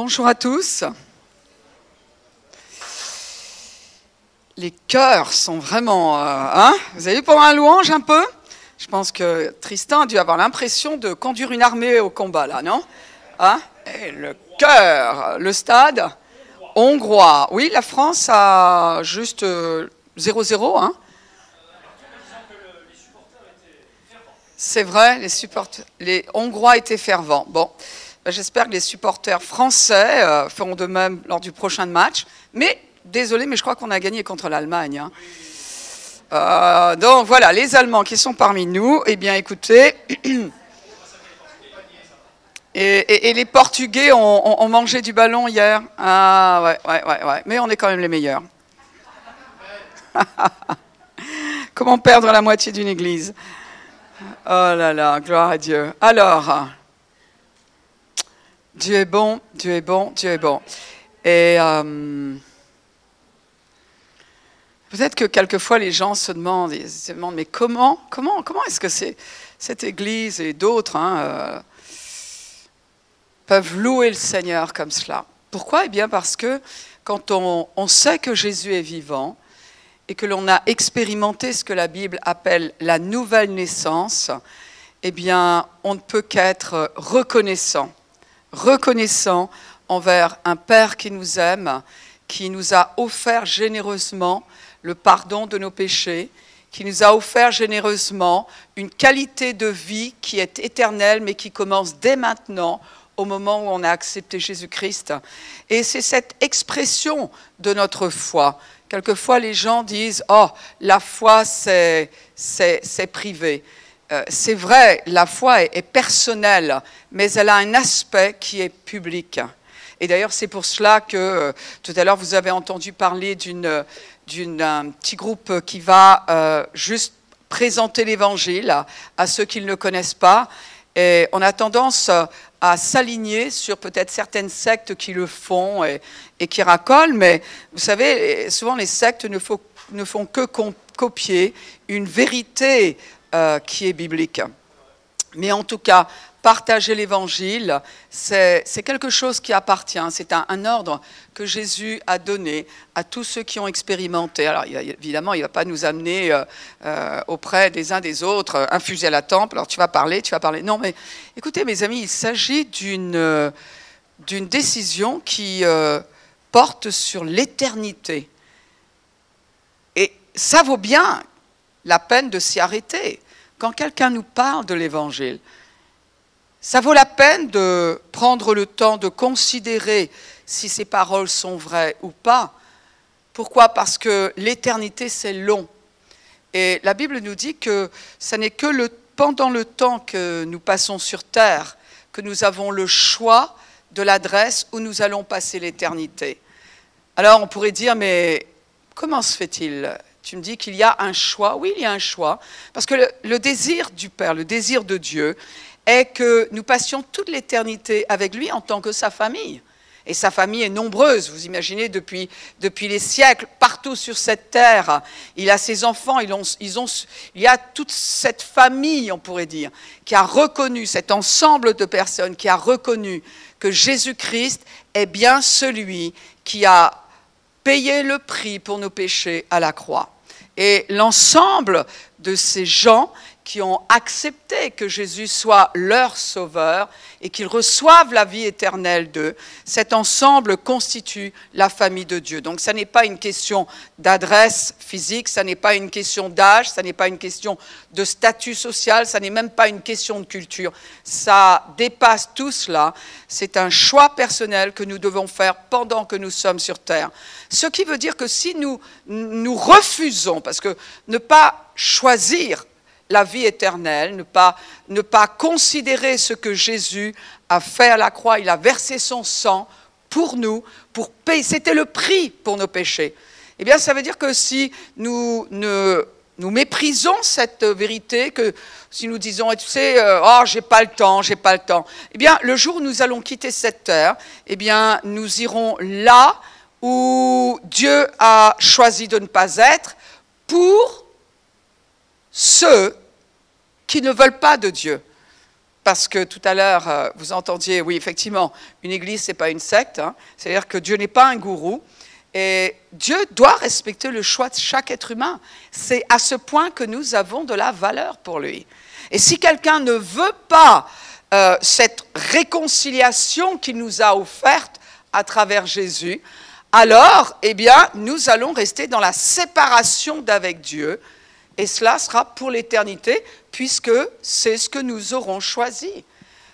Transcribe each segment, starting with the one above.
Bonjour à tous. Les chœurs sont vraiment... euh, hein Vous avez vu pendant un louange un peu? Je pense que Tristan a dû avoir l'impression de conduire une armée au combat, là, non? Hein? Le chœur, le stade hongrois. Oui, la France a juste euh, 0-0, hein C'est vrai, les, les Hongrois étaient fervents. Bon, j'espère que les supporters français euh, feront de même lors du prochain match. Mais, désolé, mais je crois qu'on a gagné contre l'Allemagne. hein. Euh, donc voilà, les Allemands qui sont parmi nous, eh bien écoutez, et, les Portugais ont, ont- ont mangé du ballon hier. Ah ouais, ouais, ouais, ouais. Mais on est quand même les meilleurs. Comment perdre la moitié d'une église? Oh là là, gloire à Dieu. Alors, Dieu est bon, Dieu est bon, Dieu est bon. Et euh, peut-être que quelquefois les gens se demandent, mais comment, comment, est-ce que cette Église et d'autres hein, euh, peuvent louer le Seigneur comme cela? Pourquoi? Eh bien parce que quand on, on sait que Jésus est vivant, et que l'on a expérimenté ce que la Bible appelle la nouvelle naissance, eh bien, on ne peut qu'être reconnaissant. Reconnaissant envers un Père qui nous aime, qui nous a offert généreusement le pardon de nos péchés, qui nous a offert généreusement une qualité de vie qui est éternelle, mais qui commence dès maintenant, au moment où on a accepté Jésus-Christ. Et c'est cette expression de notre foi. Quelquefois, les gens disent Oh, la foi, c'est privé. Euh, c'est vrai, la foi est, personnelle, mais elle a un aspect qui est public. Et d'ailleurs, c'est pour cela que euh, tout à l'heure, vous avez entendu parler d'une d'une, un petit groupe qui va euh, juste présenter l'évangile à, ceux qui ne connaissent pas. Et on a tendance à s'aligner sur peut-être certaines sectes qui le font et, qui racolent, mais vous savez, souvent les sectes ne, font- que copier une vérité euh, qui est biblique. Mais en tout cas, partager l'évangile, c'est quelque chose qui appartient, c'est un, ordre que Jésus a donné à tous ceux qui ont expérimenté. Alors évidemment, il ne va pas nous amener euh, euh, auprès des uns des autres, fusil à la tempe, alors tu vas parler, tu vas parler. Non, mais écoutez mes amis, il s'agit d'une décision qui porte sur l'éternité. Et ça vaut bien la peine de s'y arrêter. Quand quelqu'un nous parle de l'Évangile, ça vaut la peine de prendre le temps de considérer si ces paroles sont vraies ou pas. Pourquoi? Parce que l'éternité, c'est long. Et la Bible nous dit que ce n'est que le, pendant le temps que nous passons sur terre que nous avons le choix de l'adresse où nous allons passer l'éternité. Alors on pourrait dire, mais comment se fait-il? Tu me dis qu'il y a un choix. Oui, il y a un choix. Parce que le, désir du Père, le désir de Dieu, est que nous passions toute l'éternité avec lui en tant que sa famille. Et sa famille est nombreuse, vous imaginez, depuis, depuis les siècles, partout sur cette terre. Il a ses enfants, il y a toute cette famille, on pourrait dire, qui a reconnu, cet ensemble de personnes qui a reconnu que Jésus-Christ est bien celui qui a payé le prix pour nos péchés à la croix. Et l'ensemble de ces gens qui ont accepté que Jésus soit leur sauveur et qu'ils reçoivent la vie éternelle d'eux, cet ensemble constitue la famille de Dieu. Donc ça n'est pas une question d'adresse physique, ça n'est pas une question d'âge, ça n'est pas une question de statut social, ça n'est même pas une question de culture. Ça dépasse tout cela. C'est un choix personnel que nous devons faire pendant que nous sommes sur terre. Ce qui veut dire que si nous nous refusons, parce que ne pas choisir la vie éternelle, ne pas, ne pas considérer ce que Jésus a fait à la croix. Il a versé son sang pour nous, pour payer. C'était le prix pour nos péchés. Eh bien, ça veut dire que si nous nous méprisons cette vérité, que si nous disons, tu sais, euh, oh, j'ai pas le temps, j'ai pas le temps, eh bien, le jour où nous allons quitter cette terre, eh bien, nous irons là où Dieu a choisi de ne pas être pour ceux qui ne veulent pas de Dieu. parce que tout à l'heure, euh, vous entendiez, oui, effectivement, une église, ce n'est pas une secte, hein. c'est-à-dire que Dieu n'est pas un gourou, et Dieu doit respecter le choix de chaque être humain. C'est à ce point que nous avons de la valeur pour lui. Et si quelqu'un ne veut pas euh, cette réconciliation qu'il nous a offerte à travers Jésus, alors, eh bien, nous allons rester dans la séparation d'avec Dieu, et cela sera pour l'éternité, puisque c'est ce que nous aurons choisi.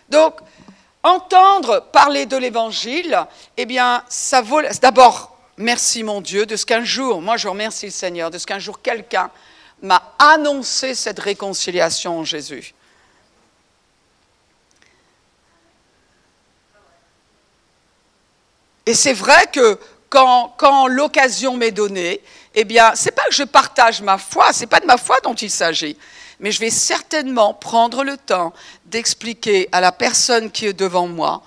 Donc, entendre parler de l'Évangile, eh bien, ça vaut... D'abord, merci mon Dieu de ce qu'un jour, moi je remercie le Seigneur, de ce qu'un jour quelqu'un m'a annoncé cette réconciliation en Jésus. Et c'est vrai que quand, quand l'occasion m'est donnée, eh bien, c'est pas que je partage ma foi, c'est pas de ma foi dont il s'agit, mais je vais certainement prendre le temps d'expliquer à la personne qui est devant moi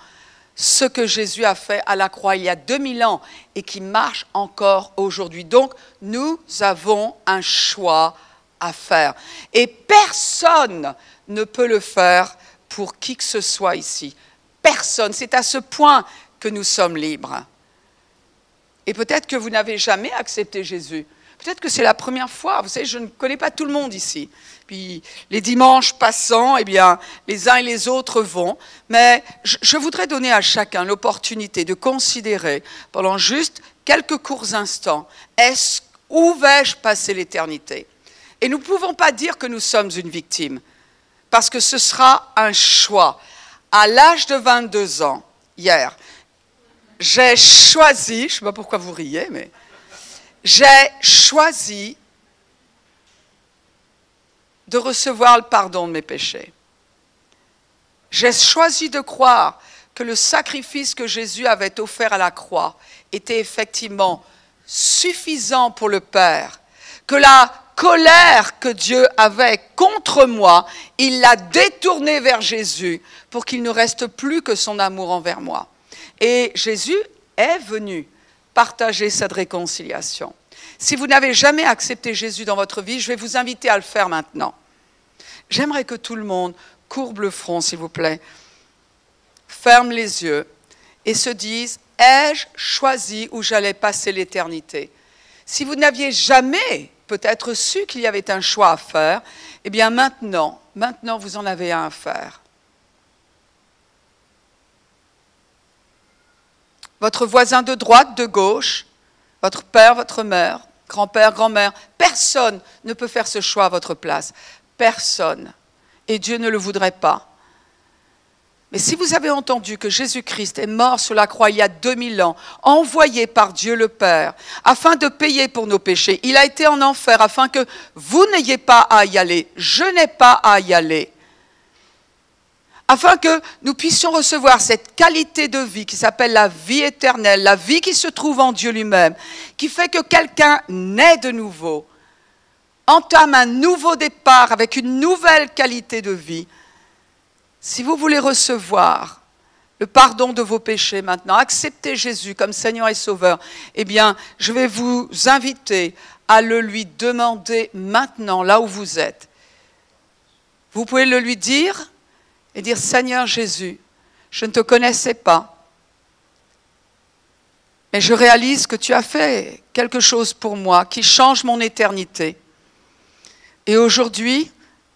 ce que Jésus a fait à la croix il y a 2000 ans et qui marche encore aujourd'hui. Donc, nous avons un choix à faire. Et personne ne peut le faire pour qui que ce soit ici. Personne. C'est à ce point que nous sommes libres. Et peut-être que vous n'avez jamais accepté Jésus. Peut-être que c'est la première fois. Vous savez, je ne connais pas tout le monde ici. Puis les dimanches passant, eh bien, les uns et les autres vont. Mais je, voudrais donner à chacun l'opportunité de considérer pendant juste quelques courts instants, où vais-je passer l'éternité? Et nous ne pouvons pas dire que nous sommes une victime, parce que ce sera un choix. À l'âge de 22 ans, hier, j'ai choisi, je ne sais pas pourquoi vous riez, mais j'ai choisi de recevoir le pardon de mes péchés. J'ai choisi de croire que le sacrifice que Jésus avait offert à la croix était effectivement suffisant pour le Père, que la colère que Dieu avait contre moi, il l'a détournée vers Jésus pour qu'il ne reste plus que son amour envers moi. Et Jésus est venu partager cette réconciliation. Si vous n'avez jamais accepté Jésus dans votre vie, je vais vous inviter à le faire maintenant. J'aimerais que tout le monde courbe le front, s'il vous plaît, ferme les yeux et se dise, ai-je choisi où j'allais passer l'éternité? Si vous n'aviez jamais peut-être su qu'il y avait un choix à faire, eh bien maintenant, maintenant vous en avez un à faire. Votre voisin de droite, de gauche, votre père, votre mère, grand-père, grand-mère, personne ne peut faire ce choix à votre place. Personne. Et Dieu ne le voudrait pas. Mais si vous avez entendu que Jésus-Christ est mort sur la croix il y a 2000 ans, envoyé par Dieu le Père, afin de payer pour nos péchés, il a été en enfer afin que vous n'ayez pas à y aller, je n'ai pas à y aller, afin que nous puissions recevoir cette qualité de vie qui s'appelle la vie éternelle, la vie qui se trouve en Dieu lui-même, qui fait que quelqu'un naît de nouveau, entame un nouveau départ avec une nouvelle qualité de vie. Si vous voulez recevoir le pardon de vos péchés maintenant, accepter Jésus comme Seigneur et Sauveur, eh bien, je vais vous inviter à le lui demander maintenant, là où vous êtes. Vous pouvez le lui dire et dire Seigneur Jésus, je ne te connaissais pas, mais je réalise que tu as fait quelque chose pour moi qui change mon éternité. Et aujourd'hui,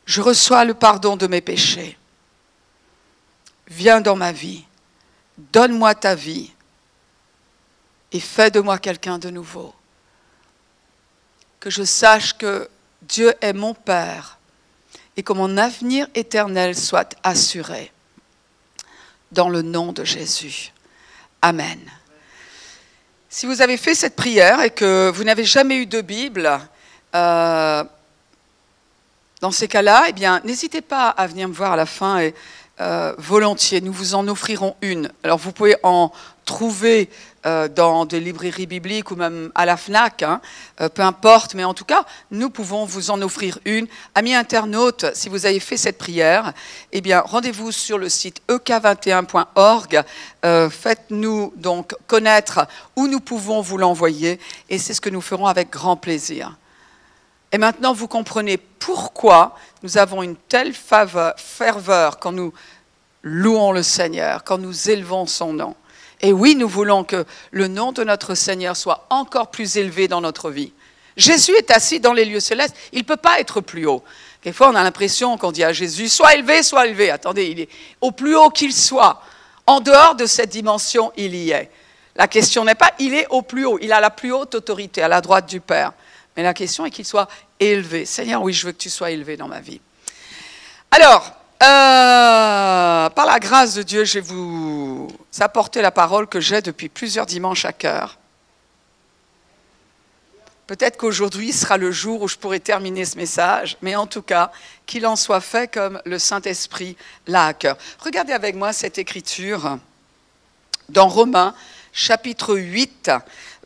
je reçois le pardon de mes péchés. Viens dans ma vie, donne-moi ta vie et fais de moi quelqu'un de nouveau. Que je sache que Dieu est mon Père et que mon avenir éternel soit assuré. Dans le nom de Jésus. Amen. Si vous avez fait cette prière et que vous n'avez jamais eu de Bible, euh, dans ces cas-là, eh bien, n'hésitez pas à venir me voir à la fin et euh, volontiers, nous vous en offrirons une. Alors, vous pouvez en trouver euh, dans des librairies bibliques ou même à la FNAC, hein, euh, peu importe, mais en tout cas, nous pouvons vous en offrir une. Amis internautes, si vous avez fait cette prière, eh bien, rendez-vous sur le site ek21.org. Euh, faites-nous donc connaître où nous pouvons vous l'envoyer et c'est ce que nous ferons avec grand plaisir. Et maintenant, vous comprenez pourquoi nous avons une telle ferveur quand nous louons le Seigneur, quand nous élevons son nom. Et oui, nous voulons que le nom de notre Seigneur soit encore plus élevé dans notre vie. Jésus est assis dans les lieux célestes, il ne peut pas être plus haut. Quelquefois, on a l'impression qu'on dit à Jésus, sois élevé, sois élevé. Attendez, il est au plus haut qu'il soit. En dehors de cette dimension, il y est. La question n'est pas, il est au plus haut, il a la plus haute autorité à la droite du Père. Mais la question est qu'il soit élevé. Seigneur, oui, je veux que tu sois élevé dans ma vie. Alors, euh, par la grâce de Dieu, je vais vous apporter la parole que j'ai depuis plusieurs dimanches à cœur. Peut-être qu'aujourd'hui sera le jour où je pourrai terminer ce message, mais en tout cas, qu'il en soit fait comme le Saint-Esprit l'a à cœur. Regardez avec moi cette écriture dans Romains chapitre 8,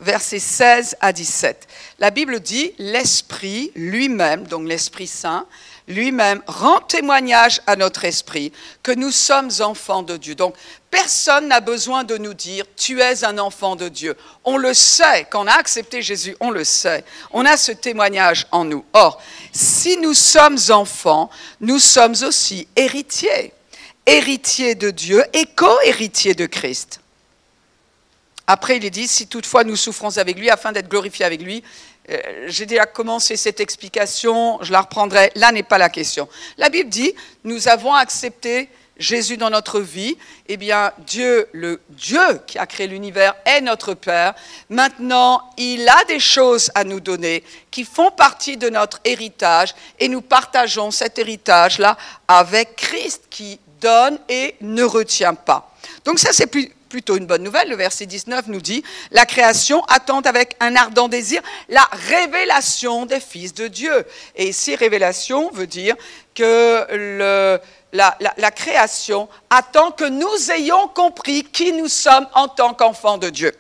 versets 16 à 17. La Bible dit, l'Esprit lui-même, donc l'Esprit Saint, lui-même rend témoignage à notre esprit que nous sommes enfants de Dieu. Donc, personne n'a besoin de nous dire, tu es un enfant de Dieu. On le sait, quand on a accepté Jésus, on le sait. On a ce témoignage en nous. Or, si nous sommes enfants, nous sommes aussi héritiers. Héritiers de Dieu et co-héritiers de Christ. Après, il est dit, si toutefois nous souffrons avec lui afin d'être glorifiés avec lui, euh, j'ai déjà commencé cette explication, je la reprendrai, là n'est pas la question. La Bible dit, nous avons accepté Jésus dans notre vie, eh bien Dieu, le Dieu qui a créé l'univers, est notre Père. Maintenant, il a des choses à nous donner qui font partie de notre héritage et nous partageons cet héritage-là avec Christ qui donne et ne retient pas. Donc ça, c'est plutôt une bonne nouvelle. Le verset 19 nous dit, la création attend avec un ardent désir la révélation des fils de Dieu. Et ici, révélation veut dire que la, la, création attend que nous ayons compris qui nous sommes en tant qu'enfants de Dieu.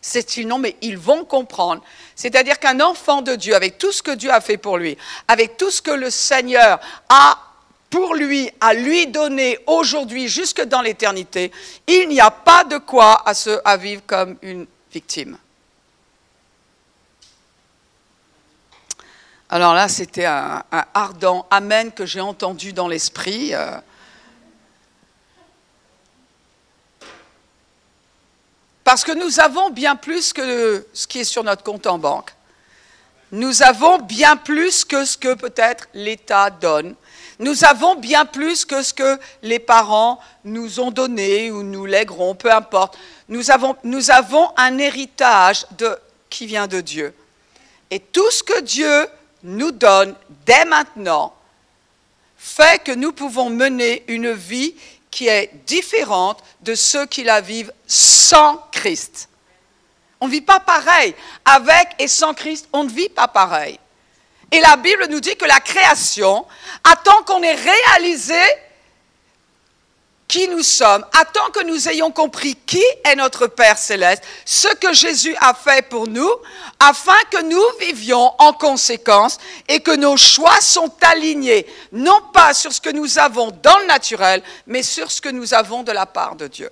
C'est non, mais ils vont comprendre. C'est-à-dire qu'un enfant de Dieu, avec tout ce que Dieu a fait pour lui, avec tout ce que le Seigneur a pour lui, à lui donner aujourd'hui jusque dans l'éternité, il n'y a pas de quoi à, vivre comme une victime. Alors là, c'était un, ardent Amen que j'ai entendu dans l'esprit. Euh. Parce que nous avons bien plus que ce qui est sur notre compte en banque. Nous avons bien plus que ce que peut-être l'État donne. Nous avons bien plus que ce que les parents nous ont donné ou nous lègueront, peu importe. Nous avons, un héritage qui vient de Dieu. Et tout ce que Dieu nous donne dès maintenant fait que nous pouvons mener une vie qui est différente de ceux qui la vivent sans Christ. On ne vit pas pareil. Avec et sans Christ, on ne vit pas pareil. Et la Bible nous dit que la création attend qu'on ait réalisé qui nous sommes, attend que nous ayons compris qui est notre Père céleste, ce que Jésus a fait pour nous, afin que nous vivions en conséquence et que nos choix sont alignés, non pas sur ce que nous avons dans le naturel, mais sur ce que nous avons de la part de Dieu.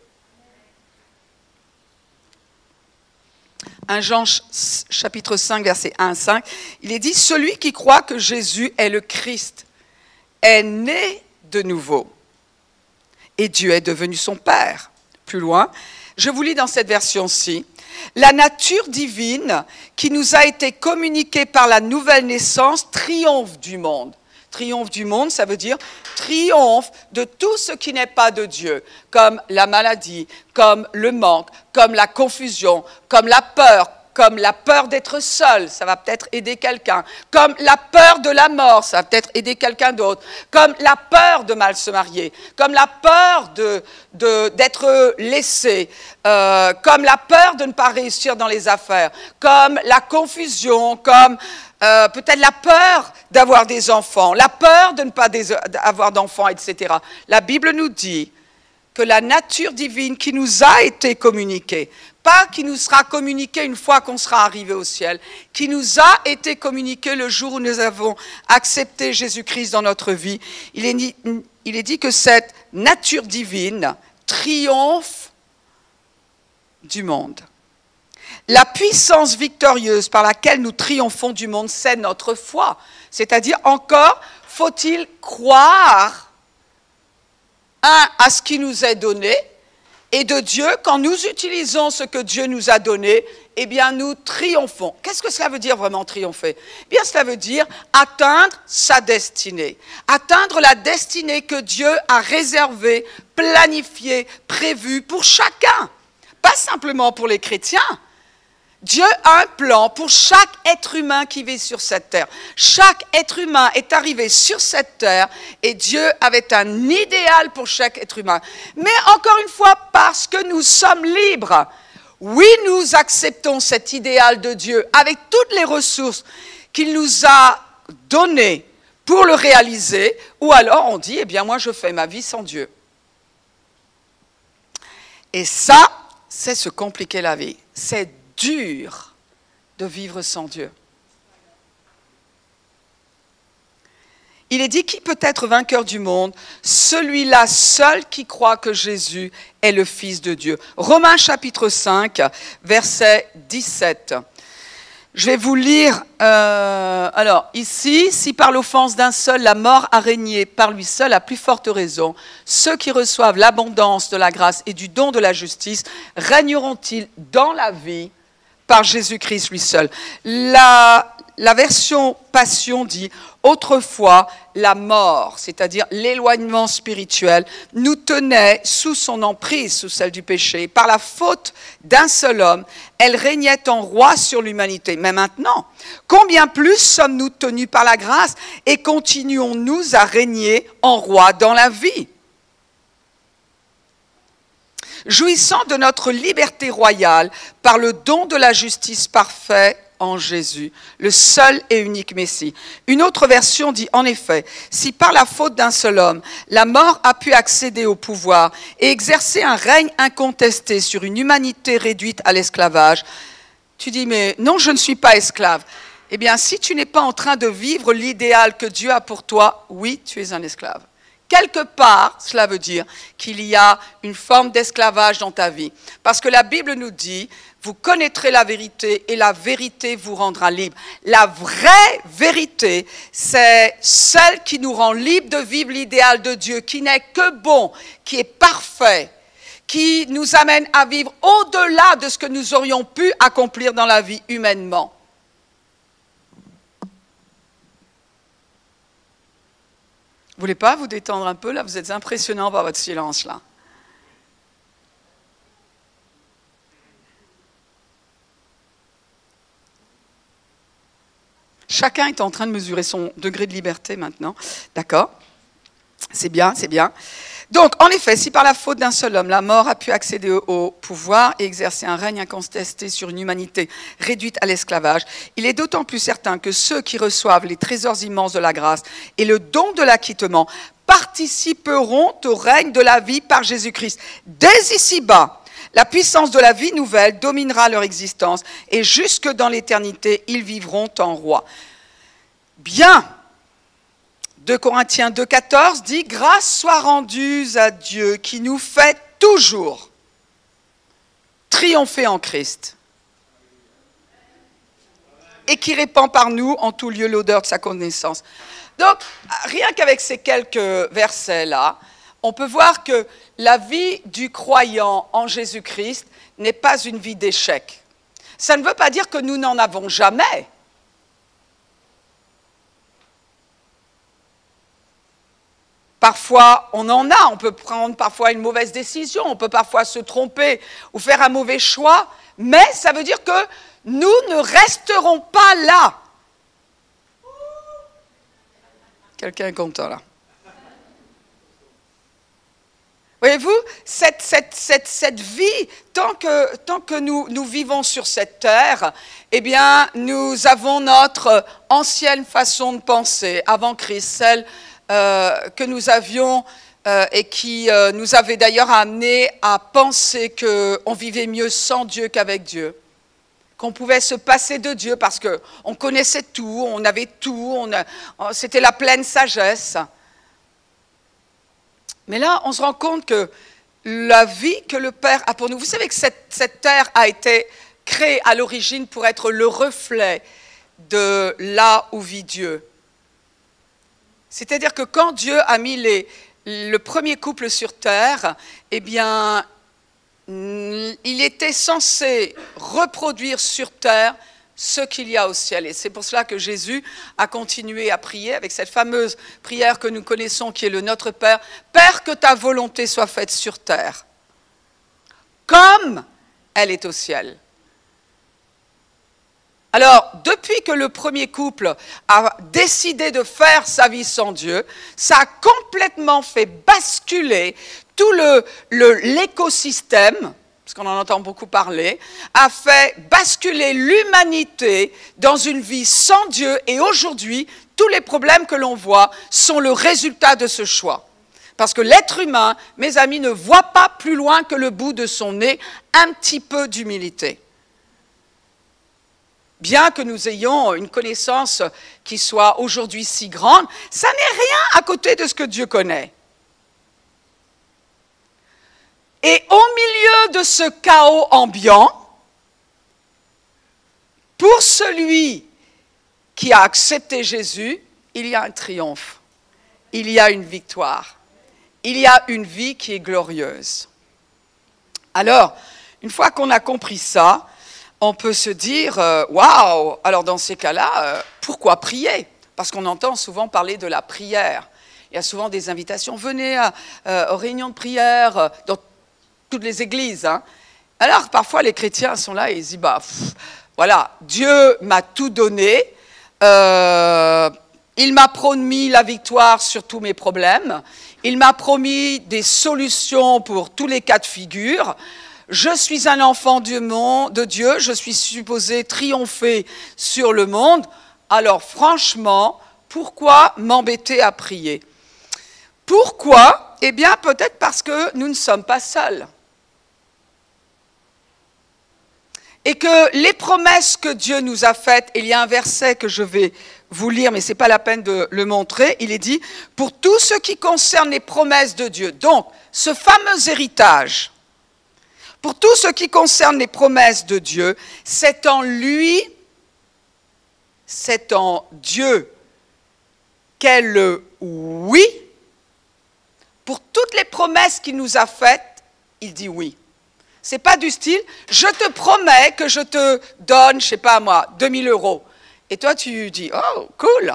1 Jean chapitre 5, verset 1 5, il est dit, celui qui croit que Jésus est le Christ est né de nouveau. Et Dieu est devenu son Père. Plus loin, je vous lis dans cette version-ci, la nature divine qui nous a été communiquée par la nouvelle naissance triomphe du monde. Triomphe du monde, ça veut dire triomphe de tout ce qui n'est pas de Dieu, comme la maladie, comme le manque, comme la confusion, comme la peur, comme la peur d'être seul, ça va peut-être aider quelqu'un, comme la peur de la mort, ça va peut-être aider quelqu'un d'autre, comme la peur de mal se marier, comme la peur d'être de, laissé, euh, comme la peur de ne pas réussir dans les affaires, comme la confusion, comme euh, peut-être la peur d'avoir des enfants, la peur de ne pas avoir d'enfants, etc. La Bible nous dit que la nature divine qui nous a été communiquée, pas qui nous sera communiquée une fois qu'on sera arrivé au ciel, qui nous a été communiquée le jour où nous avons accepté Jésus-Christ dans notre vie, il est, dit que cette nature divine triomphe du monde. La puissance victorieuse par laquelle nous triomphons du monde, c'est notre foi. C'est-à-dire encore, faut-il croire un, à ce qui nous est donné, et de Dieu, quand nous utilisons ce que Dieu nous a donné, eh bien, nous triomphons. Qu'est-ce que cela veut dire vraiment triompher? Eh bien, cela veut dire atteindre sa destinée. Atteindre la destinée que Dieu a réservée, planifiée, prévue pour chacun. Pas simplement pour les chrétiens, Dieu a un plan pour chaque être humain qui vit sur cette terre. Chaque être humain est arrivé sur cette terre et Dieu avait un idéal pour chaque être humain. Mais encore une fois, parce que nous sommes libres, oui, nous acceptons cet idéal de Dieu avec toutes les ressources qu'il nous a données pour le réaliser, ou alors on dit, eh bien moi je fais ma vie sans Dieu. Et ça, c'est se compliquer la vie. C'est dur de vivre sans Dieu. Il est dit qui peut être vainqueur du monde? Celui-là seul qui croit que Jésus est le Fils de Dieu. Romains chapitre 5, verset 17. Je vais vous lire, euh, alors ici, si par l'offense d'un seul la mort a régné par lui seul, à plus forte raison, ceux qui reçoivent l'abondance de la grâce et du don de la justice régneront-ils dans la vie par Jésus-Christ lui seul. La, version Passion dit, autrefois, la mort, c'est-à-dire l'éloignement spirituel, nous tenait sous son emprise, sous celle du péché. Par la faute d'un seul homme, elle régnait en roi sur l'humanité. Mais maintenant, combien plus sommes-nous tenus par la grâce et continuons-nous à régner en roi dans la vie? Jouissant de notre liberté royale par le don de la justice parfaite en Jésus, le seul et unique Messie. Une autre version dit en effet, si par la faute d'un seul homme, la mort a pu accéder au pouvoir et exercer un règne incontesté sur une humanité réduite à l'esclavage, tu dis mais non, je ne suis pas esclave. Eh bien, si tu n'es pas en train de vivre l'idéal que Dieu a pour toi, oui, tu es un esclave. Quelque part, cela veut dire qu'il y a une forme d'esclavage dans ta vie. Parce que la Bible nous dit, vous connaîtrez la vérité et la vérité vous rendra libre. La vraie vérité, c'est celle qui nous rend libre de vivre l'idéal de Dieu, qui n'est que bon, qui est parfait, qui nous amène à vivre au-delà de ce que nous aurions pu accomplir dans la vie humainement. Vous voulez pas vous détendre un peu là? Vous êtes impressionnant par votre silence là. Chacun est en train de mesurer son degré de liberté maintenant. D'accord? C'est bien, c'est bien. Donc, en effet, si par la faute d'un seul homme, la mort a pu accéder au pouvoir et exercer un règne incontesté sur une humanité réduite à l'esclavage, il est d'autant plus certain que ceux qui reçoivent les trésors immenses de la grâce et le don de l'acquittement participeront au règne de la vie par Jésus-Christ. Dès ici-bas, la puissance de la vie nouvelle dominera leur existence et jusque dans l'éternité, ils vivront en roi. Bien, 2 Corinthiens 2,14 dit Grâce soit rendue à Dieu qui nous fait toujours triompher en Christ et qui répand par nous en tout lieu l'odeur de sa connaissance. Donc, rien qu'avec ces quelques versets-là, on peut voir que la vie du croyant en Jésus-Christ n'est pas une vie d'échec. Ça ne veut pas dire que nous n'en avons jamais. Parfois, on en a, on peut prendre parfois une mauvaise décision, on peut parfois se tromper ou faire un mauvais choix, mais ça veut dire que nous ne resterons pas là. Quelqu'un est content là. Voyez-vous, cette, cette, vie, tant que, tant que nous, nous, vivons sur cette terre, eh bien, nous avons notre ancienne façon de penser avant Christ, celle que nous avions euh, et qui euh, nous avait d'ailleurs amené à penser qu'on vivait mieux sans Dieu qu'avec Dieu, qu'on pouvait se passer de Dieu parce qu'on connaissait tout, on avait tout, c'était la pleine sagesse. Mais là, on se rend compte que la vie que le Père a pour nous, vous savez que cette terre a été créée à l'origine pour être le reflet de là où vit Dieu. C'est-à-dire que quand Dieu a mis le premier couple sur terre, eh bien, il était censé reproduire sur terre ce qu'il y a au ciel. Et c'est pour cela que Jésus a continué à prier avec cette fameuse prière que nous connaissons qui est le Notre Père. Père, que ta volonté soit faite sur terre, comme elle est au ciel. Alors, depuis que le premier couple a décidé de faire sa vie sans Dieu, ça a complètement fait basculer tout l'écosystème, le, parce qu'on en entend beaucoup parler, a fait basculer l'humanité dans une vie sans Dieu. Et aujourd'hui, tous les problèmes que l'on voit sont le résultat de ce choix. Parce que l'être humain, mes amis, ne voit pas plus loin que le bout de son nez un petit peu d'humilité bien que nous ayons une connaissance qui soit aujourd'hui si grande, ça n'est rien à côté de ce que Dieu connaît. Et au milieu de ce chaos ambiant, pour celui qui a accepté Jésus, il y a un triomphe, il y a une victoire, il y a une vie qui est glorieuse. Alors, une fois qu'on a compris ça, on peut se dire, euh, waouh, alors dans ces cas-là, euh, pourquoi prier? Parce qu'on entend souvent parler de la prière. Il y a souvent des invitations, venez euh, aux réunions de prière dans toutes les églises. Hein. Alors parfois les chrétiens sont là et ils disent, bah, voilà, Dieu m'a tout donné, il m'a promis la victoire sur tous mes problèmes, il m'a promis des solutions pour tous les cas de figure je suis un enfant de Dieu, je suis supposé triompher sur le monde. Alors franchement, pourquoi m'embêter à prier? Pourquoi? Eh bien peut-être parce que nous ne sommes pas seuls. Et que les promesses que Dieu nous a faites, il y a un verset que je vais vous lire, mais ce n'est pas la peine de le montrer, il est dit, pour tout ce qui concerne les promesses de Dieu. Donc, ce fameux héritage, pour tout ce qui concerne les promesses de Dieu, c'est en lui, c'est en Dieu qu'est le oui. Pour toutes les promesses qu'il nous a faites, il dit oui. C'est pas du style, je te promets que je te donne, je sais pas moi, 2000 euros. Et toi, tu dis, oh, cool.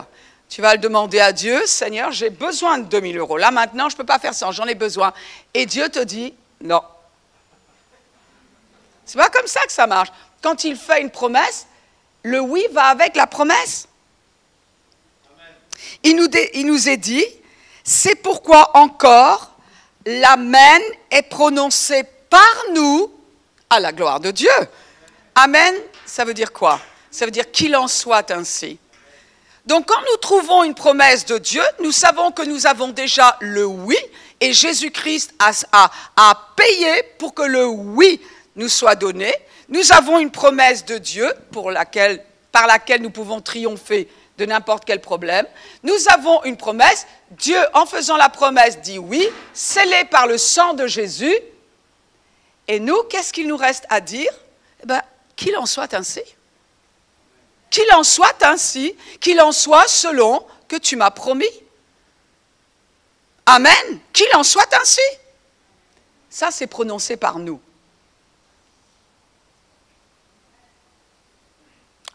Tu vas le demander à Dieu, Seigneur, j'ai besoin de 2000 euros. Là, maintenant, je ne peux pas faire ça, j'en ai besoin. Et Dieu te dit, non, c'est pas comme ça que ça marche. Quand il fait une promesse, le oui va avec la promesse. Il nous, il nous est dit, c'est pourquoi encore l'amen est prononcé par nous à la gloire de Dieu. Amen, ça veut dire quoi? Ça veut dire qu'il en soit ainsi. Donc quand nous trouvons une promesse de Dieu, nous savons que nous avons déjà le oui et Jésus-Christ a, a, a, payé pour que le oui nous soit donné. Nous avons une promesse de Dieu pour laquelle, par laquelle nous pouvons triompher de n'importe quel problème. Nous avons une promesse. Dieu, en faisant la promesse, dit oui, scellé par le sang de Jésus. Et nous, qu'est-ce qu'il nous reste à dire? Eh bien, Qu'il en soit ainsi. Qu'il en soit ainsi, qu'il en soit selon que tu m'as promis. Amen. Qu'il en soit ainsi. Ça, c'est prononcé par nous.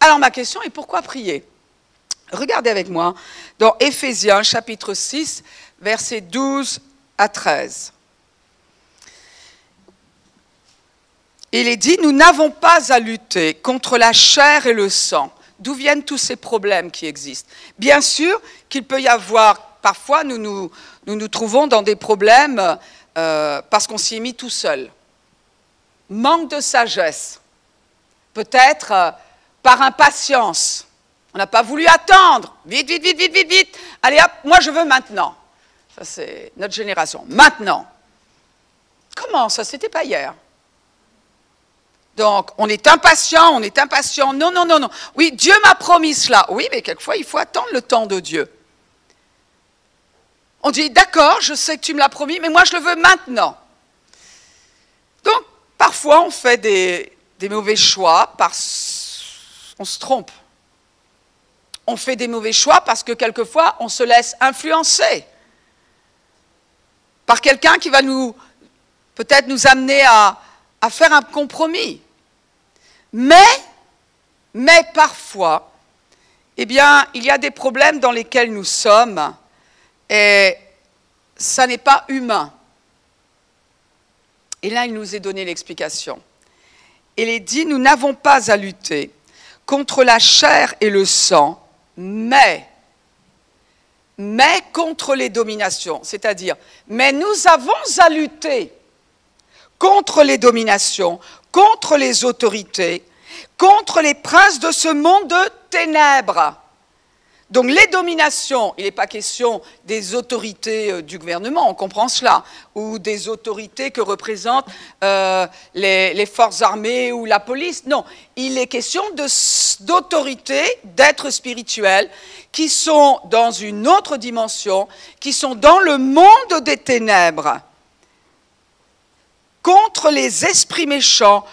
Alors ma question est pourquoi prier? Regardez avec moi dans Éphésiens chapitre 6, versets 12 à 13. Il est dit, nous n'avons pas à lutter contre la chair et le sang. D'où viennent tous ces problèmes qui existent? Bien sûr qu'il peut y avoir, parfois nous nous, nous, trouvons dans des problèmes euh, parce qu'on s'y est mis tout seul. Manque de sagesse. Peut-être... Par impatience. On n'a pas voulu attendre. Vite, vite, vite, vite, vite, vite. Allez hop, moi je veux maintenant. Ça c'est notre génération. Maintenant. Comment ça C'était pas hier? Donc, on est impatient, on est impatient. Non, non, non, non. Oui, Dieu m'a promis cela. Oui, mais quelquefois, il faut attendre le temps de Dieu. On dit, d'accord, je sais que tu me l'as promis, mais moi, je le veux maintenant. Donc, parfois, on fait des, des mauvais choix parce on se trompe. On fait des mauvais choix parce que quelquefois, on se laisse influencer. par quelqu'un qui va nous peut-être nous amener à, faire un compromis. Mais, mais parfois, eh bien, il y a des problèmes dans lesquels nous sommes et ça n'est pas humain. Et là, il nous est donné l'explication. Il est dit, nous n'avons pas à lutter contre la chair et le sang, mais, mais contre les dominations. C'est-à-dire, mais nous avons à lutter contre les dominations, contre les autorités, contre les princes de ce monde de ténèbres. Donc les dominations, il n'est pas question des autorités euh, du gouvernement, on comprend cela, ou des autorités que représentent euh, les, forces armées ou la police. Non, il est question d'autorités, d'êtres spirituels qui sont dans une autre dimension, qui sont dans le monde des ténèbres, contre les esprits méchants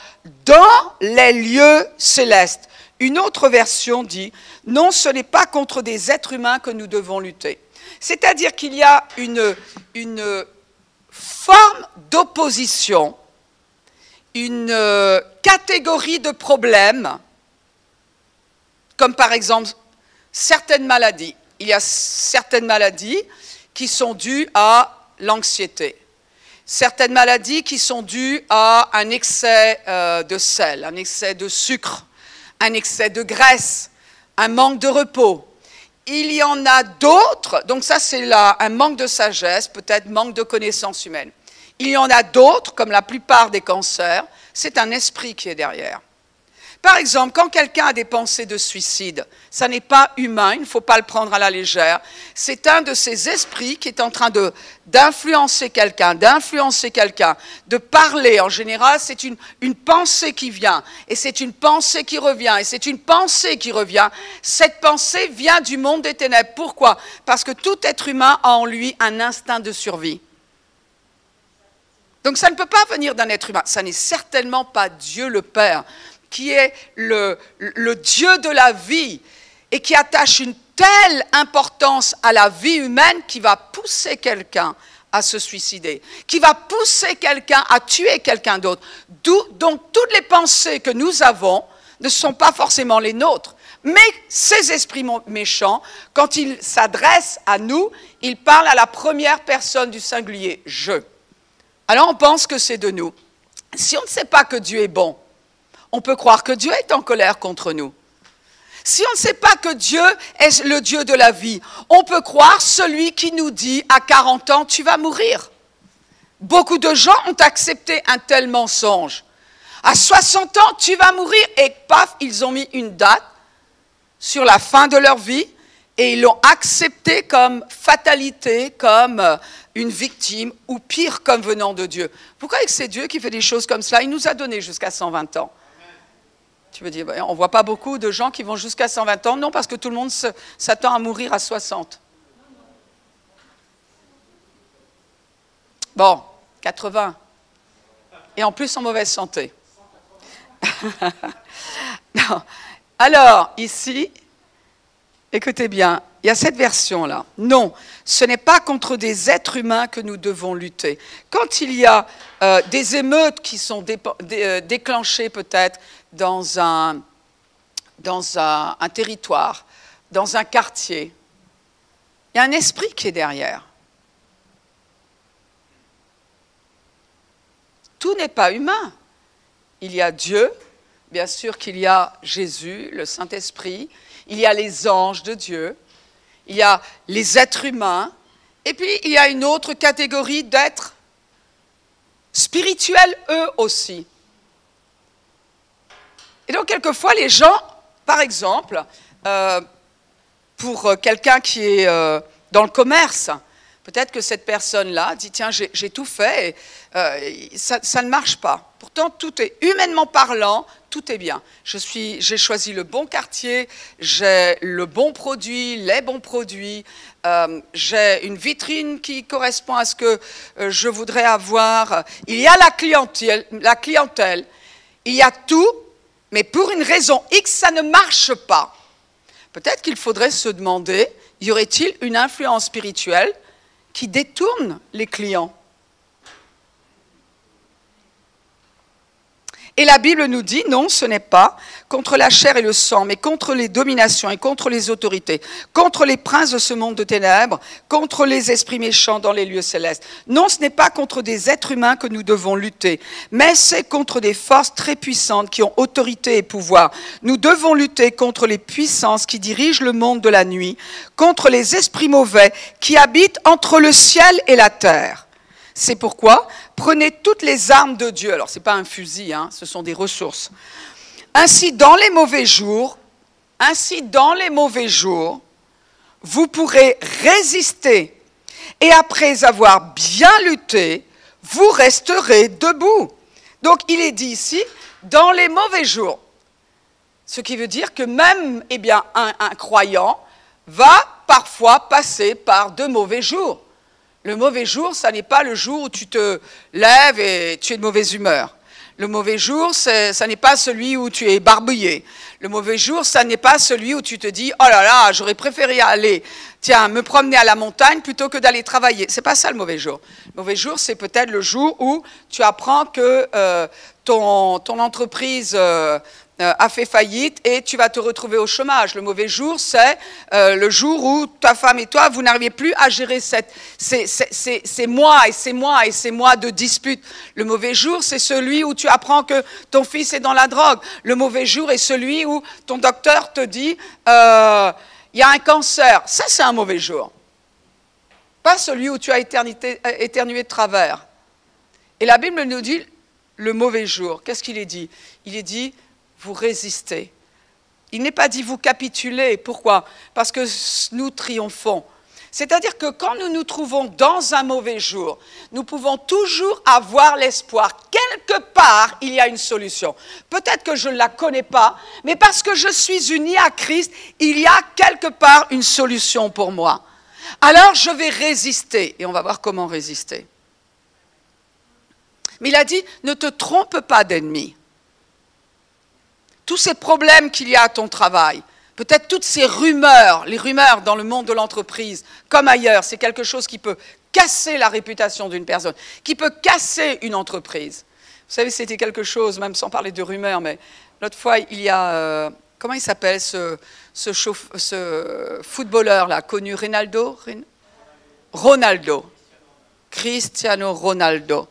dans les lieux célestes. Une autre version dit, non, ce n'est pas contre des êtres humains que nous devons lutter. C'est-à-dire qu'il y a une, forme d'opposition, une euh, catégorie de problèmes, comme par exemple certaines maladies. Il y a certaines maladies qui sont dues à l'anxiété, certaines maladies qui sont dues à un excès euh, de sel, un excès de sucre, un excès de graisse, un manque de repos. Il y en a d'autres, donc ça c'est là un manque de sagesse, peut-être manque de connaissances humaines. Il y en a d'autres, comme la plupart des cancers, c'est un esprit qui est derrière. Par exemple, quand quelqu'un a des pensées de suicide, ça n'est pas humain, il ne faut pas le prendre à la légère. C'est un de ces esprits qui est en train d'influencer quelqu'un, d'influencer quelqu'un, de parler. En général, c'est une, pensée qui vient, et c'est une pensée qui revient, et c'est une pensée qui revient. Cette pensée vient du monde des ténèbres. Pourquoi? Parce que tout être humain a en lui un instinct de survie. Donc ça ne peut pas venir d'un être humain. Ça n'est certainement pas Dieu le Père qui est le, Dieu de la vie et qui attache une telle importance à la vie humaine qui va pousser quelqu'un à se suicider, qui va pousser quelqu'un à tuer quelqu'un d'autre. Donc toutes les pensées que nous avons ne sont pas forcément les nôtres. Mais ces esprits méchants, quand ils s'adressent à nous, ils parlent à la première personne du singulier, je. Alors on pense que c'est de nous. Si on ne sait pas que Dieu est bon, on peut croire que Dieu est en colère contre nous. Si on ne sait pas que Dieu est le Dieu de la vie, on peut croire celui qui nous dit à 40 ans, tu vas mourir. Beaucoup de gens ont accepté un tel mensonge. À 60 ans, tu vas mourir. Et paf, ils ont mis une date sur la fin de leur vie et ils l'ont accepté comme fatalité, comme euh, une victime, ou pire, comme venant de Dieu. Pourquoi c'est Dieu qui fait des choses comme cela? Il nous a donné jusqu'à 120 ans. Tu veux dire, on ne voit pas beaucoup de gens qui vont jusqu'à 120 ans. Non, parce que tout le monde s'attend à mourir à 60. Bon, 80. Et en plus en mauvaise santé. Alors, ici, écoutez bien, il y a cette version-là. Non, ce n'est pas contre des êtres humains que nous devons lutter. Quand il y a euh, des émeutes qui sont euh, déclenchées peut-être dans un, dans un, territoire, dans un quartier. Il y a un esprit qui est derrière. Tout n'est pas humain. Il y a Dieu, bien sûr qu'il y a Jésus, le Saint-Esprit, il y a les anges de Dieu, il y a les êtres humains, et puis il y a une autre catégorie d'êtres spirituels, eux aussi. Et donc, quelquefois, les gens, par exemple, euh, pour quelqu'un qui est euh, dans le commerce, peut-être que cette personne-là dit, tiens, j'ai tout fait, et, euh, ça, ne marche pas. Pourtant, tout est, humainement parlant, tout est bien. J'ai choisi le bon quartier, j'ai le bon produit, les bons produits, j'ai une vitrine qui correspond à ce que je voudrais avoir. Il y a la clientèle, il y a tout, mais pour une raison X, ça ne marche pas. Peut-être qu'il faudrait se demander, y aurait-il une influence spirituelle qui détourne les clients? Et la Bible nous dit, non, ce n'est pas contre la chair et le sang, mais contre les dominations et contre les autorités, contre les princes de ce monde de ténèbres, contre les esprits méchants dans les lieux célestes. Non, ce n'est pas contre des êtres humains que nous devons lutter, mais c'est contre des forces très puissantes qui ont autorité et pouvoir. Nous devons lutter contre les puissances qui dirigent le monde de la nuit, contre les esprits mauvais qui habitent entre le ciel et la terre. C'est pourquoi prenez toutes les armes de Dieu. Alors, ce n'est pas un fusil, hein, ce sont des ressources. Ainsi, dans les mauvais jours, vous pourrez résister. Et après avoir bien lutté, vous resterez debout. Donc, il est dit ici, dans les mauvais jours. Ce qui veut dire que même eh un croyant va parfois passer par de mauvais jours. Le mauvais jour, ça n'est pas le jour où tu te lèves et tu es de mauvaise humeur. Le mauvais jour, ça n'est pas celui où tu es barbouillé. Le mauvais jour, ça n'est pas celui où tu te dis oh là là, j'aurais préféré aller, tiens, me promener à la montagne plutôt que d'aller travailler. C'est pas ça le mauvais jour. Le mauvais jour, c'est peut-être le jour où tu apprends que euh, ton, entreprise euh, a fait faillite et tu vas te retrouver au chômage. Le mauvais jour, c'est euh, le jour où ta femme et toi, vous n'arrivez plus à gérer cette, ces, mois et ces mois et ces mois de dispute. Le mauvais jour, c'est celui où tu apprends que ton fils est dans la drogue. Le mauvais jour est celui où ton docteur te dit, euh, il y a un cancer. Ça, c'est un mauvais jour. Pas celui où tu as éternué de travers. Et la Bible nous dit le mauvais jour. Qu'est-ce qu'il est dit? Il est dit vous résistez. Il n'est pas dit vous capitulez. Pourquoi? Parce que nous triomphons. C'est-à-dire que quand nous nous trouvons dans un mauvais jour, nous pouvons toujours avoir l'espoir. Quelque part, il y a une solution. Peut-être que je ne la connais pas, mais parce que je suis uni à Christ, il y a quelque part une solution pour moi. Alors je vais résister et on va voir comment résister. Mais il a dit, ne te trompe pas d'ennemi tous ces problèmes qu'il y a à ton travail, peut-être toutes ces rumeurs, les rumeurs dans le monde de l'entreprise, comme ailleurs, c'est quelque chose qui peut casser la réputation d'une personne, qui peut casser une entreprise. Vous savez, c'était quelque chose, même sans parler de rumeurs, mais l'autre fois, il y a, euh, comment il s'appelle ce, ce, footballeur-là, connu, Ronaldo? Ronaldo. Cristiano Ronaldo.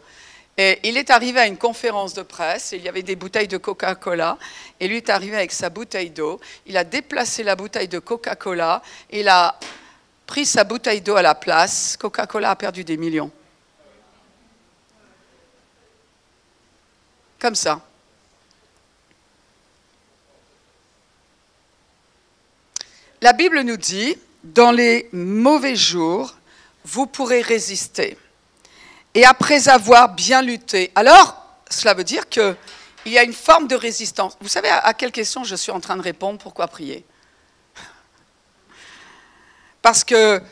Il est arrivé à une conférence de presse, il y avait des bouteilles de Coca-Cola, et lui est arrivé avec sa bouteille d'eau, il a déplacé la bouteille de Coca-Cola, il a pris sa bouteille d'eau à la place, Coca-Cola a perdu des millions. Comme ça. La Bible nous dit, dans les mauvais jours, vous pourrez résister et après avoir bien lutté. Alors, cela veut dire qu'il y a une forme de résistance. Vous savez à quelle question je suis en train de répondre Pourquoi prier? Parce que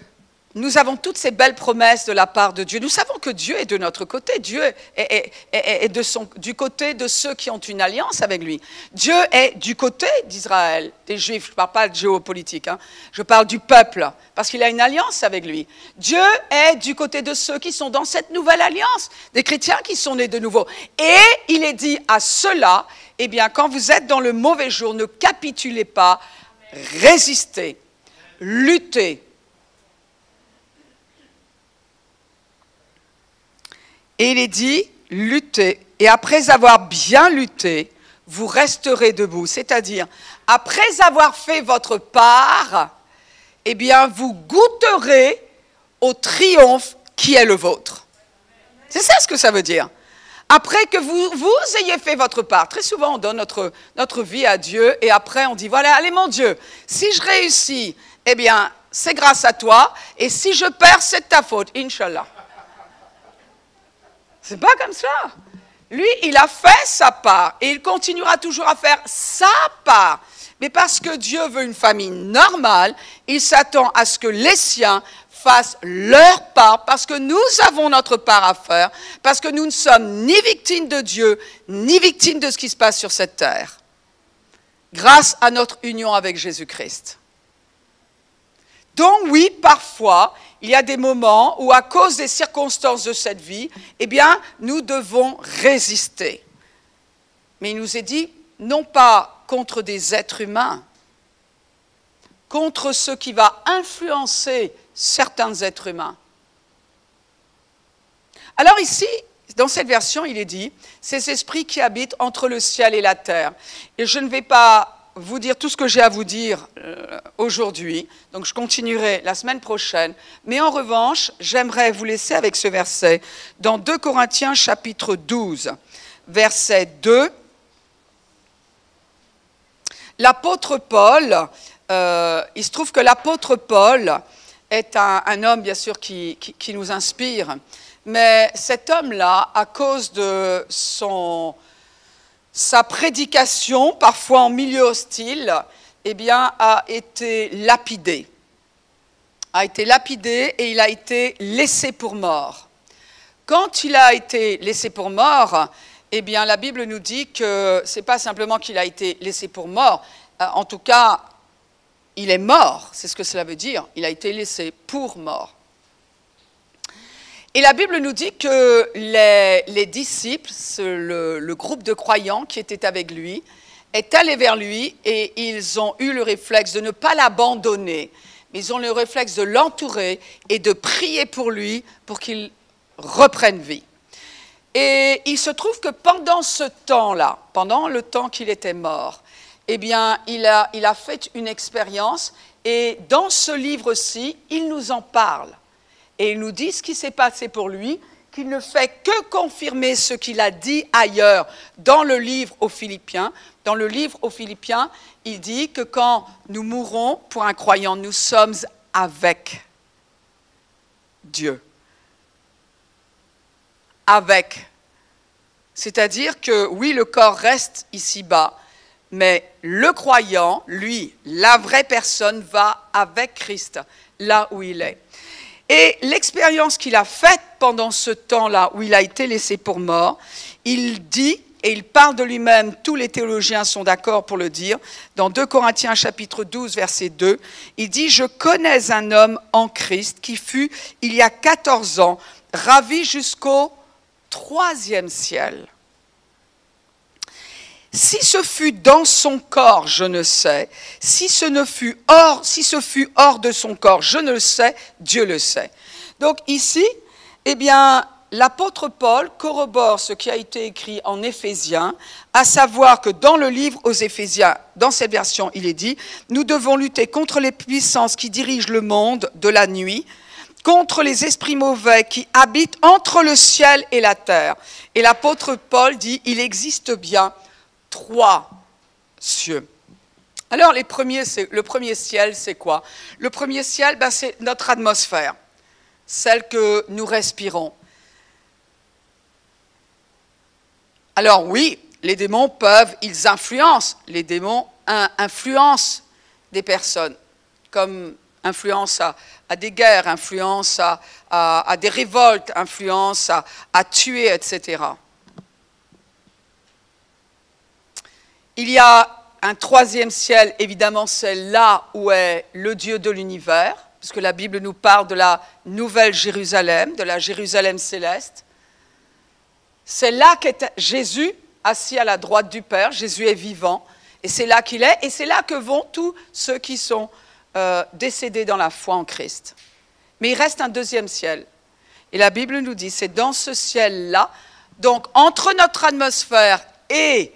nous avons toutes ces belles promesses de la part de Dieu. Nous savons que Dieu est de notre côté. Dieu est, du côté de ceux qui ont une alliance avec lui. Dieu est du côté d'Israël, des Juifs. Je ne parle pas de géopolitique, hein. je parle du peuple, parce qu'il a une alliance avec lui. Dieu est du côté de ceux qui sont dans cette nouvelle alliance, des chrétiens qui sont nés de nouveau. Et il est dit à cela, eh bien, quand vous êtes dans le mauvais jour, ne capitulez pas, résistez, luttez Et il est dit, luttez. Et après avoir bien lutté, vous resterez debout. C'est-à-dire, après avoir fait votre part, eh bien, vous goûterez au triomphe qui est le vôtre. C'est ça ce que ça veut dire. Après que vous, ayez fait votre part, très souvent on donne notre, notre vie à Dieu et après on dit, voilà, allez mon Dieu, si je réussis, eh bien, c'est grâce à toi, et si je perds, c'est ta faute, Inch'Allah. C'est pas comme ça. Lui, il a fait sa part et il continuera toujours à faire sa part. Mais parce que Dieu veut une famille normale, il s'attend à ce que les siens fassent leur part, parce que nous avons notre part à faire, parce que nous ne sommes ni victimes de Dieu, ni victimes de ce qui se passe sur cette terre, grâce à notre union avec Jésus-Christ. Donc oui, parfois, il y a des moments où, à cause des circonstances de cette vie, eh bien, nous devons résister. mais il nous est dit non pas contre des êtres humains, contre ce qui va influencer certains êtres humains. Alors ici, dans cette version, il est dit, ces esprits qui habitent entre le ciel et la terre. Et je ne vais pas vous dire tout ce que j'ai à vous dire euh, aujourd'hui, donc je continuerai la semaine prochaine. Mais en revanche, j'aimerais vous laisser avec ce verset dans 2 Corinthiens chapitre 12, verset 2. L'apôtre Paul, euh, il se trouve que l'apôtre Paul est un, homme, bien sûr, qui, qui nous inspire, mais cet homme-là, à cause de son, sa prédication, parfois en milieu hostile, eh a été lapidé. A été lapidé et il a été laissé pour mort. Quand il a été laissé pour mort, eh bien, la Bible nous dit que ce n'est pas simplement qu'il a été laissé pour mort, euh, en tout cas, il est mort, c'est ce que cela veut dire, il a été laissé pour mort. Et la Bible nous dit que les, disciples, le, groupe de croyants qui était avec lui, est allé vers lui et ils ont eu le réflexe de ne pas l'abandonner, mais ils ont le réflexe de l'entourer et de prier pour lui pour qu'il reprenne vie. Et il se trouve que pendant ce temps-là, pendant le temps qu'il était mort, eh bien, il a, il a fait une expérience et dans ce livre-ci, il nous en parle. Et il nous dit ce qui s'est passé pour lui, qu'il ne fait que confirmer ce qu'il a dit ailleurs dans le livre aux Philippiens. Dans le livre aux Philippiens, il dit que quand nous mourrons pour un croyant, nous sommes avec Dieu. Avec. C'est-à-dire que oui, le corps reste ici-bas, mais le croyant, lui, la vraie personne, va avec Christ là où il est. Et l'expérience qu'il a faite pendant ce temps-là où il a été laissé pour mort, il dit, et il parle de lui-même, tous les théologiens sont d'accord pour le dire, dans 2 Corinthiens chapitre 12 verset 2, il dit, je connais un homme en Christ qui fut, il y a 14 ans, ravi jusqu'au troisième ciel. Si ce fut dans son corps, je ne sais. Si ce ne fut hors, si ce fut hors de son corps, je ne sais. Dieu le sait. Donc ici, eh bien, l'apôtre Paul corrobore ce qui a été écrit en Éphésiens, à savoir que dans le livre aux Éphésiens, dans cette version, il est dit, nous devons lutter contre les puissances qui dirigent le monde de la nuit, contre les esprits mauvais qui habitent entre le ciel et la terre. Et l'apôtre Paul dit, il existe bien trois cieux. Alors, les le premier ciel, c'est quoi? Le premier ciel, ben, c'est notre atmosphère, celle que nous respirons. Alors oui, les démons peuvent, ils influencent, les démons influencent des personnes, comme influence à, des guerres, influence à, des révoltes, influence à tuer, etc. Il y a un troisième ciel, évidemment, c'est là où est le Dieu de l'univers, puisque la Bible nous parle de la nouvelle Jérusalem, de la Jérusalem céleste. C'est là qu'est Jésus, assis à la droite du Père. Jésus est vivant, et c'est là qu'il est, et c'est là que vont tous ceux qui sont euh, décédés dans la foi en Christ. Mais il reste un deuxième ciel. Et la Bible nous dit, c'est dans ce ciel-là, donc entre notre atmosphère et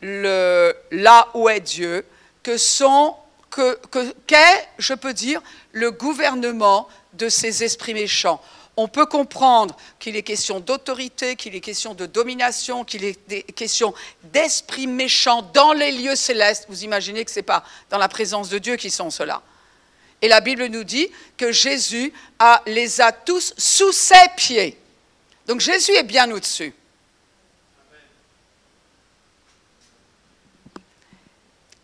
le, là où est Dieu, que sont, que, qu'est, je peux dire, le gouvernement de ces esprits méchants. On peut comprendre qu'il est question d'autorité, qu'il est question de domination, qu'il est question d'esprits méchants dans les lieux célestes. Vous imaginez que ce n'est pas dans la présence de Dieu qu'ils sont ceux-là. Et la Bible nous dit que Jésus les a tous sous ses pieds. Donc Jésus est bien au-dessus.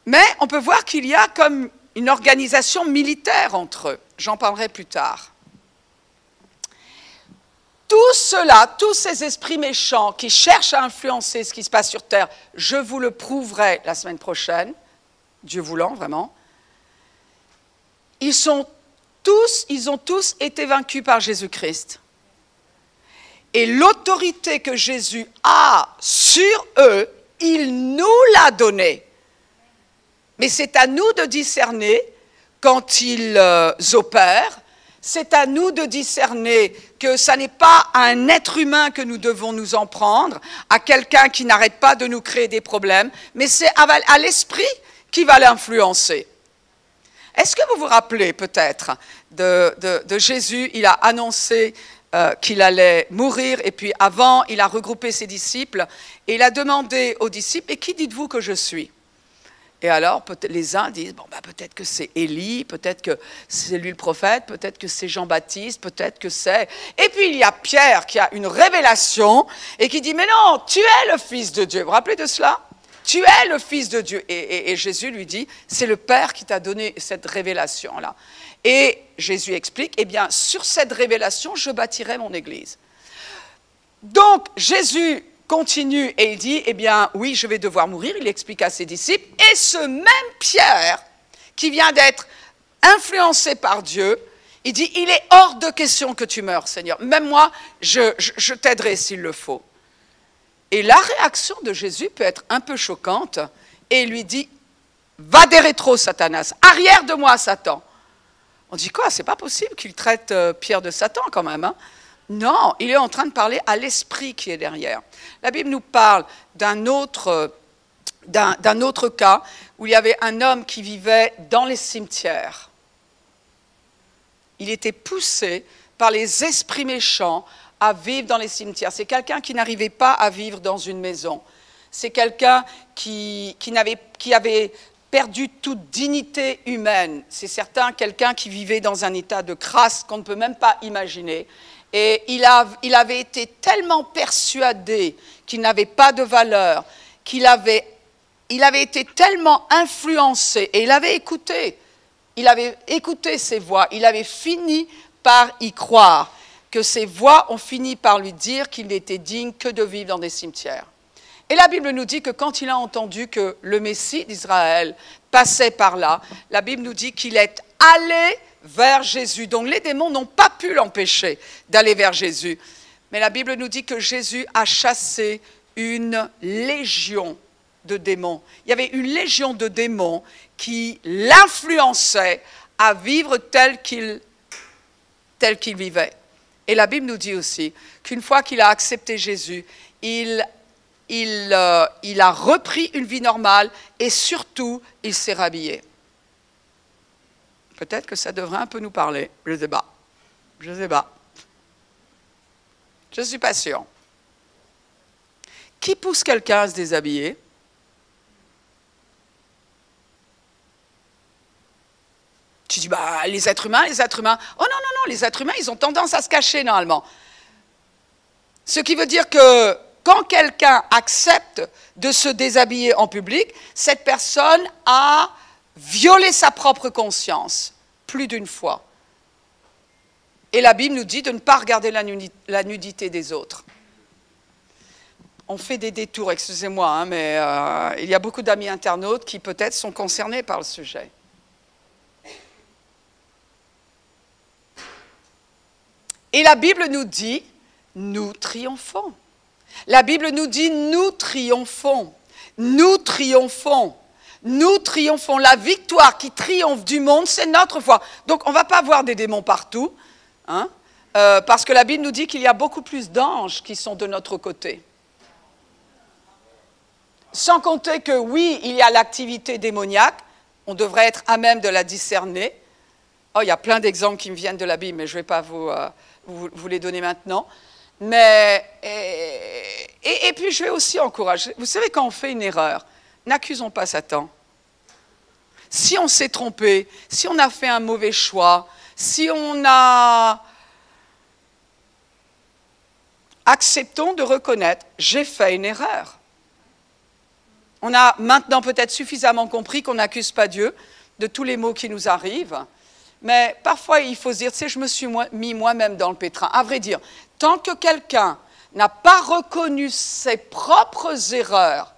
Mais on peut voir qu'il y a comme une organisation militaire entre eux. J'en parlerai plus tard. Tout cela, tous ces esprits méchants qui cherchent à influencer ce qui se passe sur Terre, je vous le prouverai la semaine prochaine, Dieu voulant vraiment, ils sont tous, ils ont tous été vaincus par Jésus-Christ. Et l'autorité que Jésus a sur eux, il nous l'a donné. Mais c'est à nous de discerner quand ils euh, opèrent. C'est à nous de discerner que ce n'est pas à un être humain que nous devons nous en prendre, à quelqu'un qui n'arrête pas de nous créer des problèmes, mais c'est à, l'esprit qui va l'influencer. Est-ce que vous vous rappelez peut-être de, Jésus Il a annoncé euh, qu'il allait mourir et puis avant, il a regroupé ses disciples et il a demandé aux disciples, et qui dites-vous que je suis? Et alors, les uns disent, bon, bah, peut-être que c'est Élie, peut-être que c'est lui le prophète, peut-être que c'est Jean-Baptiste, peut-être que c'est... Et puis il y a Pierre qui a une révélation et qui dit, mais non, tu es le Fils de Dieu. Vous vous rappelez de cela? Tu es le Fils de Dieu. Et, Jésus lui dit, c'est le Père qui t'a donné cette révélation-là. Et Jésus explique, eh bien, sur cette révélation, je bâtirai mon Église. Donc, Jésus continue et il dit, eh bien oui, je vais devoir mourir, il explique à ses disciples, et ce même Pierre, qui vient d'être influencé par Dieu, il dit, il est hors de question que tu meurs, Seigneur. Même moi, je, t'aiderai s'il le faut. Et la réaction de Jésus peut être un peu choquante, et il lui dit, va des rétro, Satanas, arrière de moi, Satan. On dit quoi? C'est pas possible qu'il traite euh, Pierre de Satan quand même. Hein? Non, il est en train de parler à l'esprit qui est derrière. La Bible nous parle d'un autre, cas où il y avait un homme qui vivait dans les cimetières. Il était poussé par les esprits méchants à vivre dans les cimetières. C'est quelqu'un qui n'arrivait pas à vivre dans une maison. C'est quelqu'un qui avait perdu toute dignité humaine. C'est certain, quelqu'un qui vivait dans un état de crasse qu'on ne peut même pas imaginer. Et il, avait été tellement persuadé qu'il n'avait pas de valeur, qu'il avait, il avait été tellement influencé, et il avait écouté, il avait écouté ses voix, il avait fini par y croire, que ses voix ont fini par lui dire qu'il n'était digne que de vivre dans des cimetières. Et la Bible nous dit que quand il a entendu que le Messie d'Israël passait par là, la Bible nous dit qu'il est allé vers Jésus. Donc les démons n'ont pas pu l'empêcher d'aller vers Jésus. Mais la Bible nous dit que Jésus a chassé une légion de démons. Il y avait une légion de démons qui l'influençaient à vivre tel qu'il tel qu'il vivait. Et la Bible nous dit aussi qu'une fois qu'il a accepté Jésus, il, il, euh, il a repris une vie normale et surtout, il s'est rhabillé. Peut-être que ça devrait un peu nous parler. Je ne sais pas. Je ne sais pas. Je ne suis pas sûre. Qui pousse quelqu'un à se déshabiller? Tu dis, bah, les êtres humains, les êtres humains. Oh non, non, non, les êtres humains, ils ont tendance à se cacher normalement. Ce qui veut dire que quand quelqu'un accepte de se déshabiller en public, cette personne a violer sa propre conscience plus d'une fois. Et la Bible nous dit de ne pas regarder la nudité des autres. On fait des détours, excusez-moi, hein, mais euh, il y a beaucoup d'amis internautes qui peut-être sont concernés par le sujet. Et la Bible nous dit, nous triomphons. La Bible nous dit, nous triomphons. Nous triomphons nous triomphons. La victoire qui triomphe du monde, c'est notre foi. Donc on ne va pas voir des démons partout, hein, euh, parce que la Bible nous dit qu'il y a beaucoup plus d'anges qui sont de notre côté. Sans compter que oui, il y a l'activité démoniaque, on devrait être à même de la discerner. Oh, il y a plein d'exemples qui me viennent de la Bible, mais je ne vais pas vous, euh, vous, les donner maintenant. Mais, et, et, puis je vais aussi encourager, vous savez, quand on fait une erreur, n'accusons pas Satan. Si on s'est trompé, si on a fait un mauvais choix, si on a... Acceptons de reconnaître, j'ai fait une erreur. On a maintenant peut-être suffisamment compris qu'on n'accuse pas Dieu de tous les maux qui nous arrivent, mais parfois il faut se dire, tu je me suis mis moi-même dans le pétrin. À vrai dire, tant que quelqu'un n'a pas reconnu ses propres erreurs,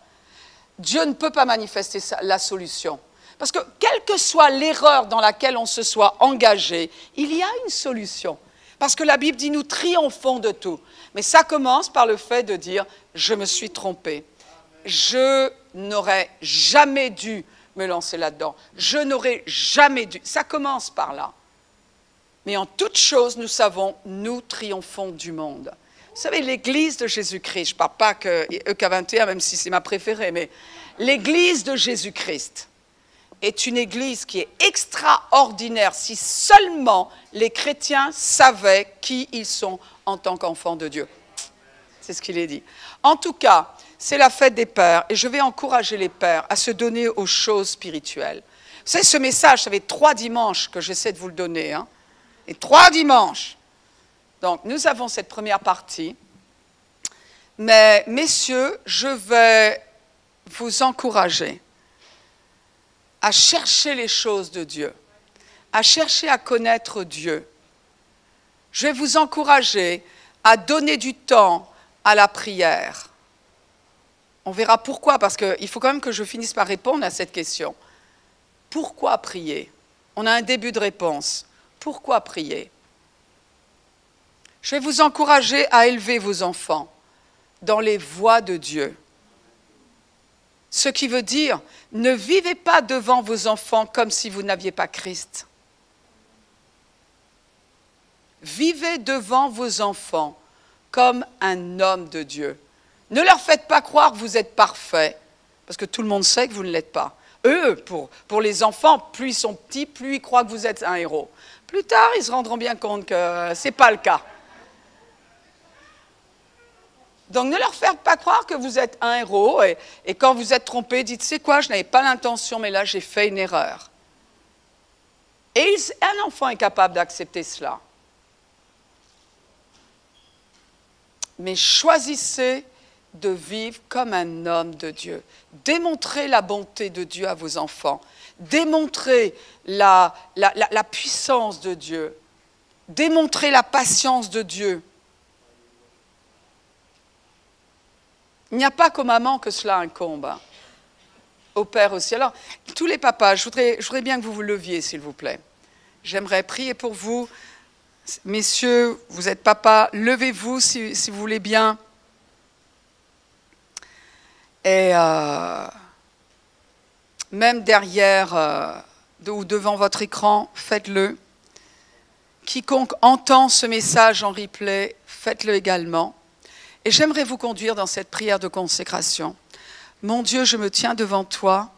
Dieu ne peut pas manifester la solution. Parce que quelle que soit l'erreur dans laquelle on se soit engagé, il y a une solution. Parce que la Bible dit nous triomphons de tout. Mais ça commence par le fait de dire je me suis trompé. je n'aurais jamais dû me lancer là-dedans. Je n'aurais jamais dû. Ça commence par là. Mais en toute chose, nous savons, nous triomphons du monde. Vous savez, l'Église de Jésus-Christ, je ne parle pas que EK21, même si c'est ma préférée, mais l'Église de Jésus-Christ est une Église qui est extraordinaire si seulement les chrétiens savaient qui ils sont en tant qu'enfants de Dieu. C'est ce qu'il est dit. En tout cas, c'est la fête des pères et je vais encourager les pères à se donner aux choses spirituelles. Vous savez, ce message, ça fait trois dimanches que j'essaie de vous le donner. Hein, et trois dimanches. Donc, nous avons cette première partie. Mais, messieurs, je vais vous encourager à chercher les choses de Dieu, à chercher à connaître Dieu. Je vais vous encourager à donner du temps à la prière. On verra pourquoi, parce qu'il faut quand même que je finisse par répondre à cette question. Pourquoi prier? On a un début de réponse. Pourquoi prier? Je vais vous encourager à élever vos enfants dans les voies de Dieu. Ce qui veut dire, ne vivez pas devant vos enfants comme si vous n'aviez pas Christ. Vivez devant vos enfants comme un homme de Dieu. Ne leur faites pas croire que vous êtes parfait, parce que tout le monde sait que vous ne l'êtes pas. Eux, pour, pour les enfants, plus ils sont petits, plus ils croient que vous êtes un héros. Plus tard, ils se rendront bien compte que ce n'est pas le cas. Donc ne leur faites pas croire que vous êtes un héros et, quand vous êtes trompé, dites c'est quoi, je n'avais pas l'intention, mais là j'ai fait une erreur. Et un enfant est capable d'accepter cela. mais choisissez de vivre comme un homme de Dieu. Démontrez la bonté de Dieu à vos enfants. Démontrez la, la, puissance de Dieu. Démontrez la patience de Dieu. Il n'y a pas qu'aux mamans que cela incombe. Hein. Au père aussi. Alors, tous les papas, je voudrais, bien que vous vous leviez, s'il vous plaît. J'aimerais prier pour vous. Messieurs, vous êtes papa, levez-vous si, vous voulez bien. Et euh, même derrière euh, ou devant votre écran, faites-le. Quiconque entend ce message en replay, faites-le également. Et j'aimerais vous conduire dans cette prière de consécration. Mon Dieu, je me tiens devant toi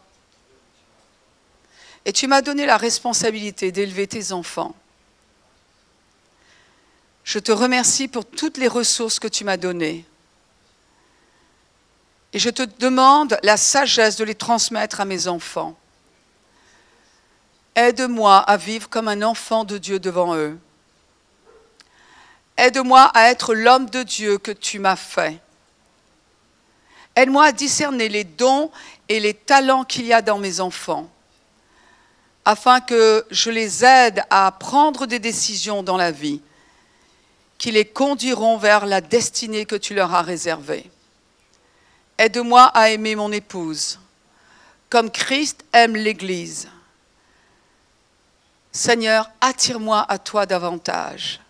et tu m'as donné la responsabilité d'élever tes enfants. Je te remercie pour toutes les ressources que tu m'as données. Et je te demande la sagesse de les transmettre à mes enfants. Aide-moi à vivre comme un enfant de Dieu devant eux. Aide-moi à être l'homme de Dieu que tu m'as fait. Aide-moi à discerner les dons et les talents qu'il y a dans mes enfants, afin que je les aide à prendre des décisions dans la vie qui les conduiront vers la destinée que tu leur as réservée. Aide-moi à aimer mon épouse, comme Christ aime l'Église. Seigneur, attire-moi à toi davantage.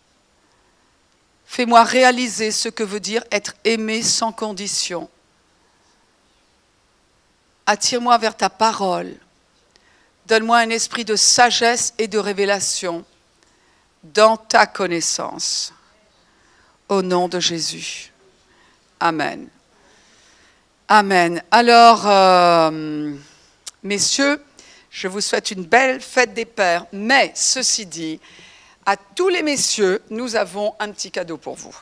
Fais-moi réaliser ce que veut dire être aimé sans condition. Attire-moi vers ta parole. Donne-moi un esprit de sagesse et de révélation dans ta connaissance. Au nom de Jésus. Amen. Amen. Alors, euh, messieurs, je vous souhaite une belle fête des pères, mais ceci dit, à tous les messieurs, nous avons un petit cadeau pour vous.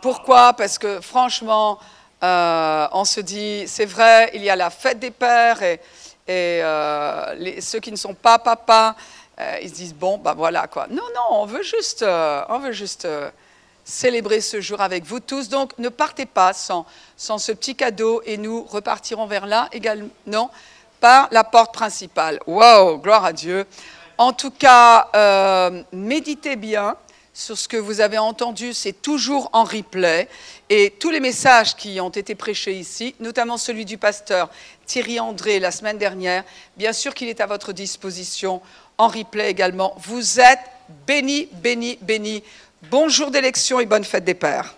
Pourquoi? Parce que franchement, euh, on se dit, c'est vrai, il y a la fête des pères et, euh, ceux qui ne sont pas papas, ils se disent, bon, ben voilà quoi. Non, non, on veut juste, on veut juste célébrer ce jour avec vous tous. Donc ne partez pas sans, sans ce petit cadeau et nous repartirons vers là également par la porte principale. Wow, gloire à Dieu. En tout cas, euh, méditez bien sur ce que vous avez entendu, c'est toujours en replay. Et tous les messages qui ont été prêchés ici, notamment celui du pasteur Thierry André la semaine dernière, bien sûr qu'il est à votre disposition en replay également. Vous êtes bénis, bénis, bénis Bonjour d'élection et bonne fête des pères.